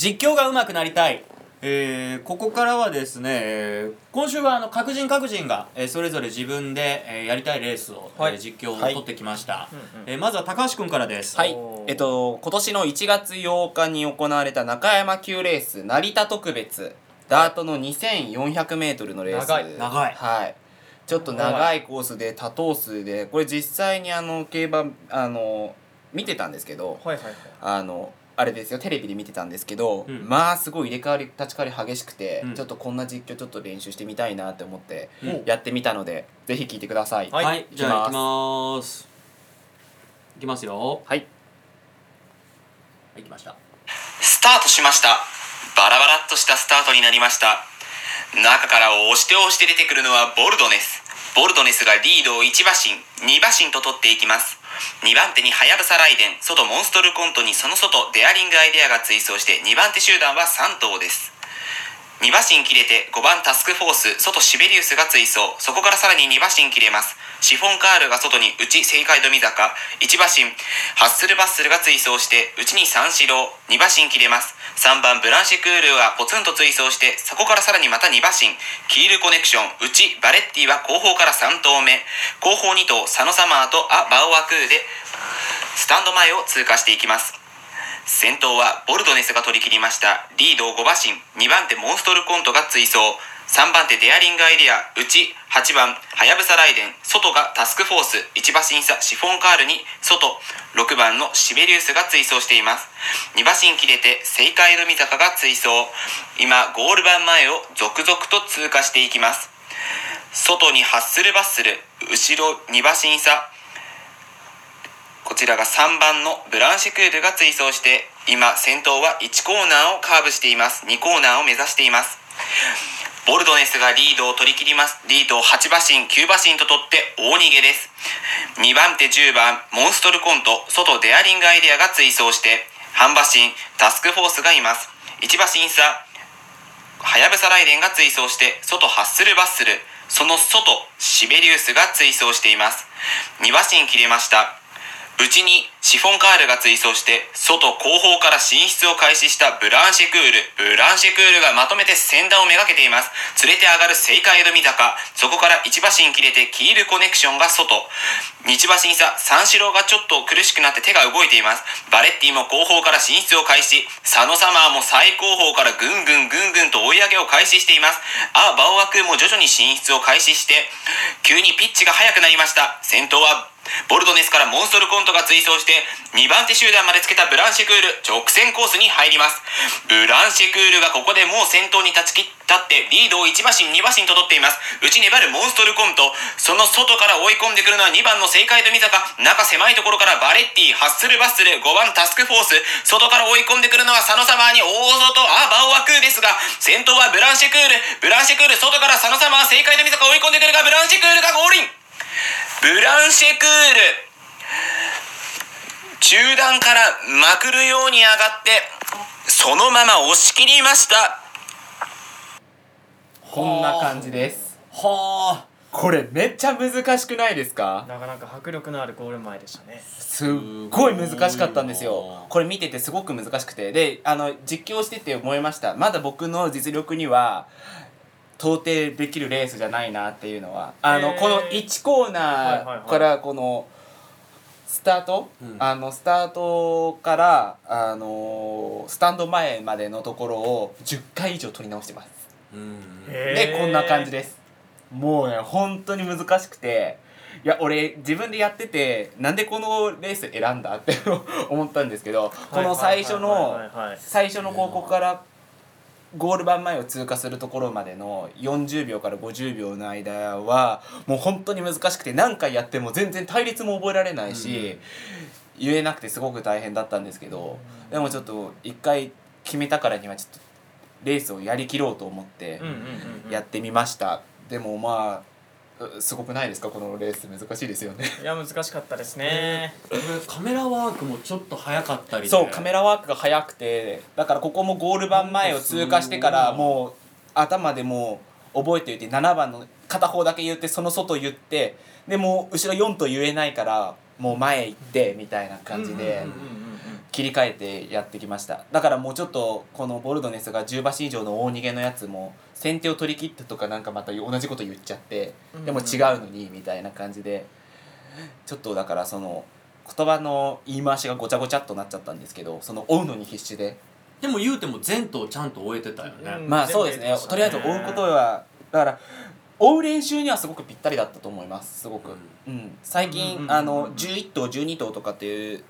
実況が上手くなりたい。えーここからはですね、えー今週はあの各人各人が、えーそれぞれ自分で、えーやりたいレースを、はい。えー実況をはい取ってきました、うんうん。えーまずは高橋君からです。はい。えっと今年の1月8日に行われた中山級レース成田特別ダートの 2400m のレース。長い。長い。はい。ちょっと長いコースで多頭数でこれ実際にあの競馬あの見てたんですけどはいはいはい。あのあれですよテレビで見てたんですけど、うん。まあすごい入れ替わり立ち替わり激しくて、うん。ちょっとこんな実況ちょっと練習してみたいなって思ってうん。やってみたのでぜひ聞いてください。はい。はい、じゃあ行き行きます。いきますよ。はい。はい行きました。スタートしました。バラバラっとしたスタートになりました。中から押して押して出てくるのはボルドネス。ボルドネスがリードを1馬身2馬身と取っていきます2番手にハヤブサライデン外モンストルコントにその外デアリングアイデアが追走して2番手集団は3頭です。2馬身切れて5番タスクフォース外シベリウスが追走。そこからさらに2馬身切れます。シフォンカールが外に内正解富坂。1馬身ハッスルバッスルが追走して内に三四郎。2馬身切れます。3番ブランシェクールがポツンと追走してそこからさらにまた2馬身。キールコネクション。内バレッティは後方から3頭目。後方2頭サノサマーとア・バオアクーでスタンド前を通過していきます。先頭はボルドネスが取り切りました。リードを5馬身。2番手モンストルコントが追走。3番手デアリングアイデア。内8番ハヤブサライデン。外がタスクフォース。1馬身差シフォンカールに。外6番のシベリウスが追走しています。2馬身切れて正解の坂が追走。今ゴール板前を続々と通過していきます。外にハッスルバッスル。後ろ2馬身差こちらが3番のブランシェクールが追走して今先頭は1コーナーをカーブしています。2コーナーを目指しています。ボルドネスがリードを取り切ります。リードを8馬身9馬身と取って大逃げです。2番手10番モンストルコント外デアリングアイデアが追走して半馬身タスクフォースがいます。1馬身差ハヤブサライデンが追走して外ハッスルバッスル。その外シベリウスが追走しています。2馬身切れました。内にシフォンカールが追走して外後方から進出を開始したブランシェクール。ブランシェクールがまとめて先端をめがけています。連れて上がる正解江戸坂そこから1馬身切れてキールコネクションが外。日馬身差三四郎がちょっと苦しくなって手が動いています。バレッティも後方から進出を開始。佐野サマーも最後方からぐんぐんぐんぐんと追い上げを開始しています。あバオワクも徐々に進出を開始して急にピッチが速くなりました。先頭はボルドネスからモンストルコントが追走して2番手集団までつけたブランシェクール直線コースに入ります。ブランシェクールがここでもう先頭に立ち切立ってリードを1馬身2馬身と取っています。内粘るモンストルコント。その外から追い込んでくるのは2番の正解富坂。中狭いところからバレッティハッスルバッスル5番タスクフォース。外から追い込んでくるのは佐野サマーに大外あバオワクーですが先頭はブランシェクール。ブランシェクール外から佐野サマー正解富坂追い込んでくるがブランシェクールがゴールインブランシェクール。中段からまくるように上がってそのまま押し切りました。こんな感じです。はあ。これめっちゃ難しくないですか？なかなか迫力のあるゴール前でしたね。すっごい難しかったんですよ。これ見ててすごく難しくて。であの実況してて思いました。まだ僕の実力には到底できるレースじゃないなっていうのはあのこの1コーナーからこのスタート、うん。あのスタートからあのスタンド前までのところを10回以上取り直してます。うん。でこんな感じです。もうね本当に難しくていや俺自分でやっててなんでこのレース選んだって思ったんですけどこの最初の最初のここからゴール板前を通過するところまでの40秒から50秒の間はもう本当に難しくて何回やっても全然対立も覚えられないし、言えなくてすごく大変だったんですけど、でもちょっと一回決めたからにはちょっとレースをやりきろうと思ってうんうんうんうん。やってみました、でもまあうすごくないですか？このレース難しいですよね。いや難しかったですね。これカメラワークもちょっと早かったりで。そうカメラワークが早くてだからここもゴール板前を通過してからもう頭でもう覚えておいて7番の片方だけ言ってその外言ってでもう後ろ4と言えないからもう前行ってみたいな感じで。うんうんうんうん切り替えてやってきました。だからもうちょっとこのボルドネスが10馬身以上の大逃げのやつも先手を取り切ったとかなんかまた同じこと言っちゃってうん。でも違うのにみたいな感じでちょっとだからその言葉の言い回しがごちゃごちゃっとなっちゃったんですけどその追うのに必死で。でも言うても前頭ちゃんと終えてたよね、うん。まあそうですね。とりあえず追うことはだから追う練習にはすごくぴったりだったと思いますすごく、うん、最近、うんうんうんうん。あの11頭12頭とかっていう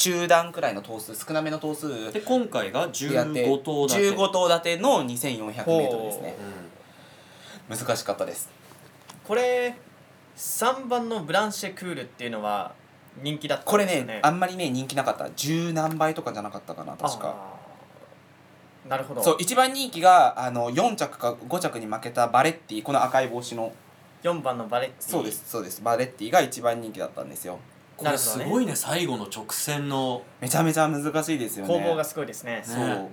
中段くらいの頭数少なめの頭数で今回がでやって15頭だけ15頭立ての 2400m です。ねう。難しかったです。これ3番のブランシェクールっていうのは人気だったこれんですよね。あんまりね人気なかった。十何倍とかじゃなかったかな確か。なるほど。そう一番人気があの4着か5着に負けたバレッティこの赤い帽子の。4番のバレッティ。そうですそうです。バレッティが一番人気だったんですよこれすごいね最後の直線の。めちゃめちゃ難しいですよね。攻防がすごいですね。そう。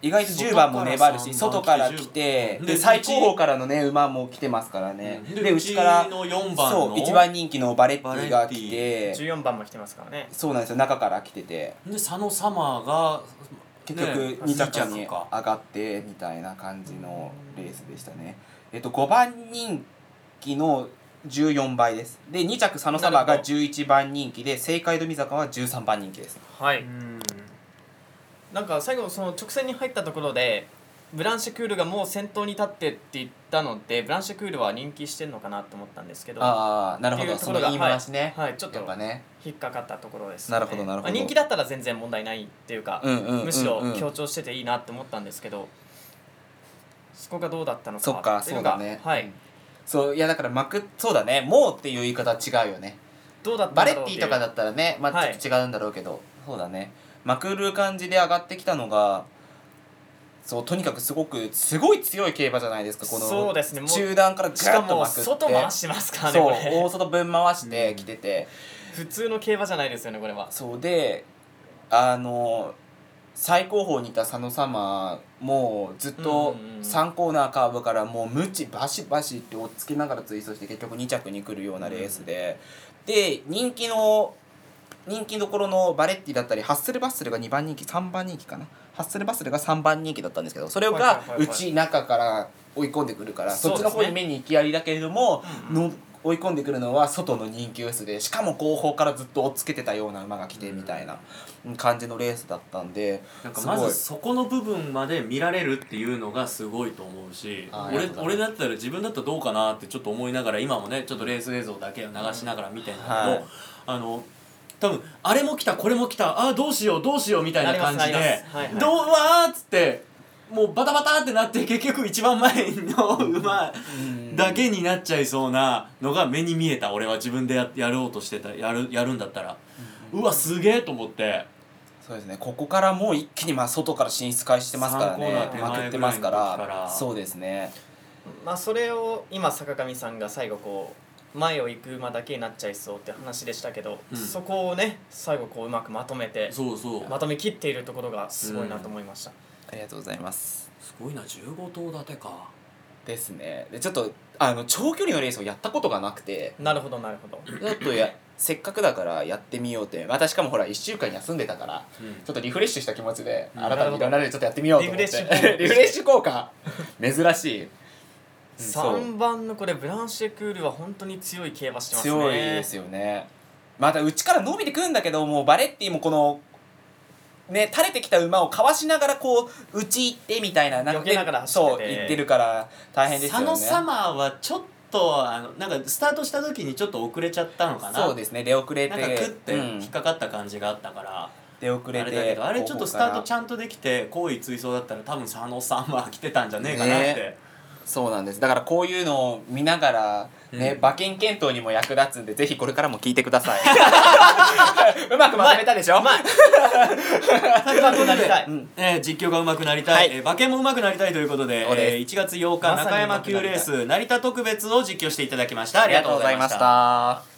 意外と10番も粘るし外外かからら来来ててで最高峰からのね馬も来てますからね。うん。で内からの4番の。そう一番人気のバレッティが来て。14番も来てますからねそうなんですよ。中から来てて。で佐野サマーが結局ね2着に上がってみたいな感じのレースでしたね。えっと5番人気の14倍です。で2着佐野サマーがなるほど。11番人気で正解戸美坂は13番人気です。はい。うん。なんか最後その直線に入ったところでブランシェクールがもう先頭に立ってって言ったのでブランシェクールは人気してんのかなと思ったんですけど。ああなるほっていうところがどその言い回しね。はい、ちょっと引っかかったところです、なるほどなるほど。まあ人気だったら全然問題ないっていうか、むしろ強調してていいなって思ったんですけどそこがどうだったのかそっていうのがそうだね。はいそういやだからまくそうだね。もうっていう言い方は違うよね。どうだったバレッティとかだったらねまあはい。ちょっと違うんだろうけど、そうだね。まくる感じで上がってきたのがそうとにかくすごくすごい強い競馬じゃないですかこのそうですね。もう中段からガッとまくって。外回してますからねそう大外分回してきてて、普通の競馬じゃないですよねこれは。そうであの最高峰にいた佐野様もずっとうんうんうん。3コーナーカーブからもうムチバシバシって追っつけながらツイストして結局2着に来るようなレースで、で人気の人気どころのバレッティだったりハッスルバッスルが2番人気3番人気かな。ハッスルバッスルが3番人気だったんですけどそれがはいはい内中から追い込んでくるからそっちの方に目に行きやりだけれども、うん。の追い込んでくるのは外の人気薄でしかも後方からずっと追っつけてたような馬が来てみたいな感じのレースだったんでなんかまずそこの部分まで見られるっていうのがすごいと思うし俺俺だったら自分だったらどうかなってちょっと思いながら今もねちょっとレース映像だけを流しながら見てんだけど、はい。あの多分あれも来たこれも来たあーどうしようどうしようみたいな感じでどうわーっつってもうバタバタってなって結局一番前の馬だけになっちゃいそうなのが目に見えた。俺は自分でややろうとしてたやるやるんだったら、うわすげえと思って。そうですね。ここからもう一気にまあ外から進出開始してますから三コーナーね手前まくってますかぐら。そうですね。まあそれを今坂上さんが最後こう前を行く馬だけになっちゃいそうって話でしたけど、うん。そこをね最後こううまくまとめてそうそう。まとめきっているところがすごいなと思いました、ありがとうございます。すごいな15頭立てか。ですね。でちょっとあの長距離のレースをやったことがなくて。なるほどなるほど。ちょっとやせっかくだからやってみようって。またしかもほら1週間休んでたからちょっとリフレッシュした気持ちでうん。新たにいろんなレースちょっとやってみようと思って。リフレッシュ効果 リフレッシュ効果珍しい、うんそう。3番のこれブランシェクールは本当に強い競馬してますね。強いですよね。また内から伸びてくるんだけどもうバレッティもこのね垂れてきた馬をかわしながらこう内行ってみたいななんか避けながら走ってて。そう行ってるから大変ですよね。佐野サマーはちょっとあのなんかスタートした時にちょっと遅れちゃったのかな。そうですね出遅れてなんかクッてうん。引っかかった感じがあったから、出遅れてあれだけどあれちょっとスタートちゃゃんとできて好意追走だったら多分佐野サマー来てたんじゃねえかなって、ねそうなんです。だからこういうのを見ながらね、うん。馬券検討にも役立つんでぜひこれからも聞いてください。うまくまとめたでしょ？うまくなりたい、うんえー実況が上手くなりたい、はいえー馬券も上手くなりたいということで、えー1月8日中山級レース成田特別を実況していただきましたありがとうございましたた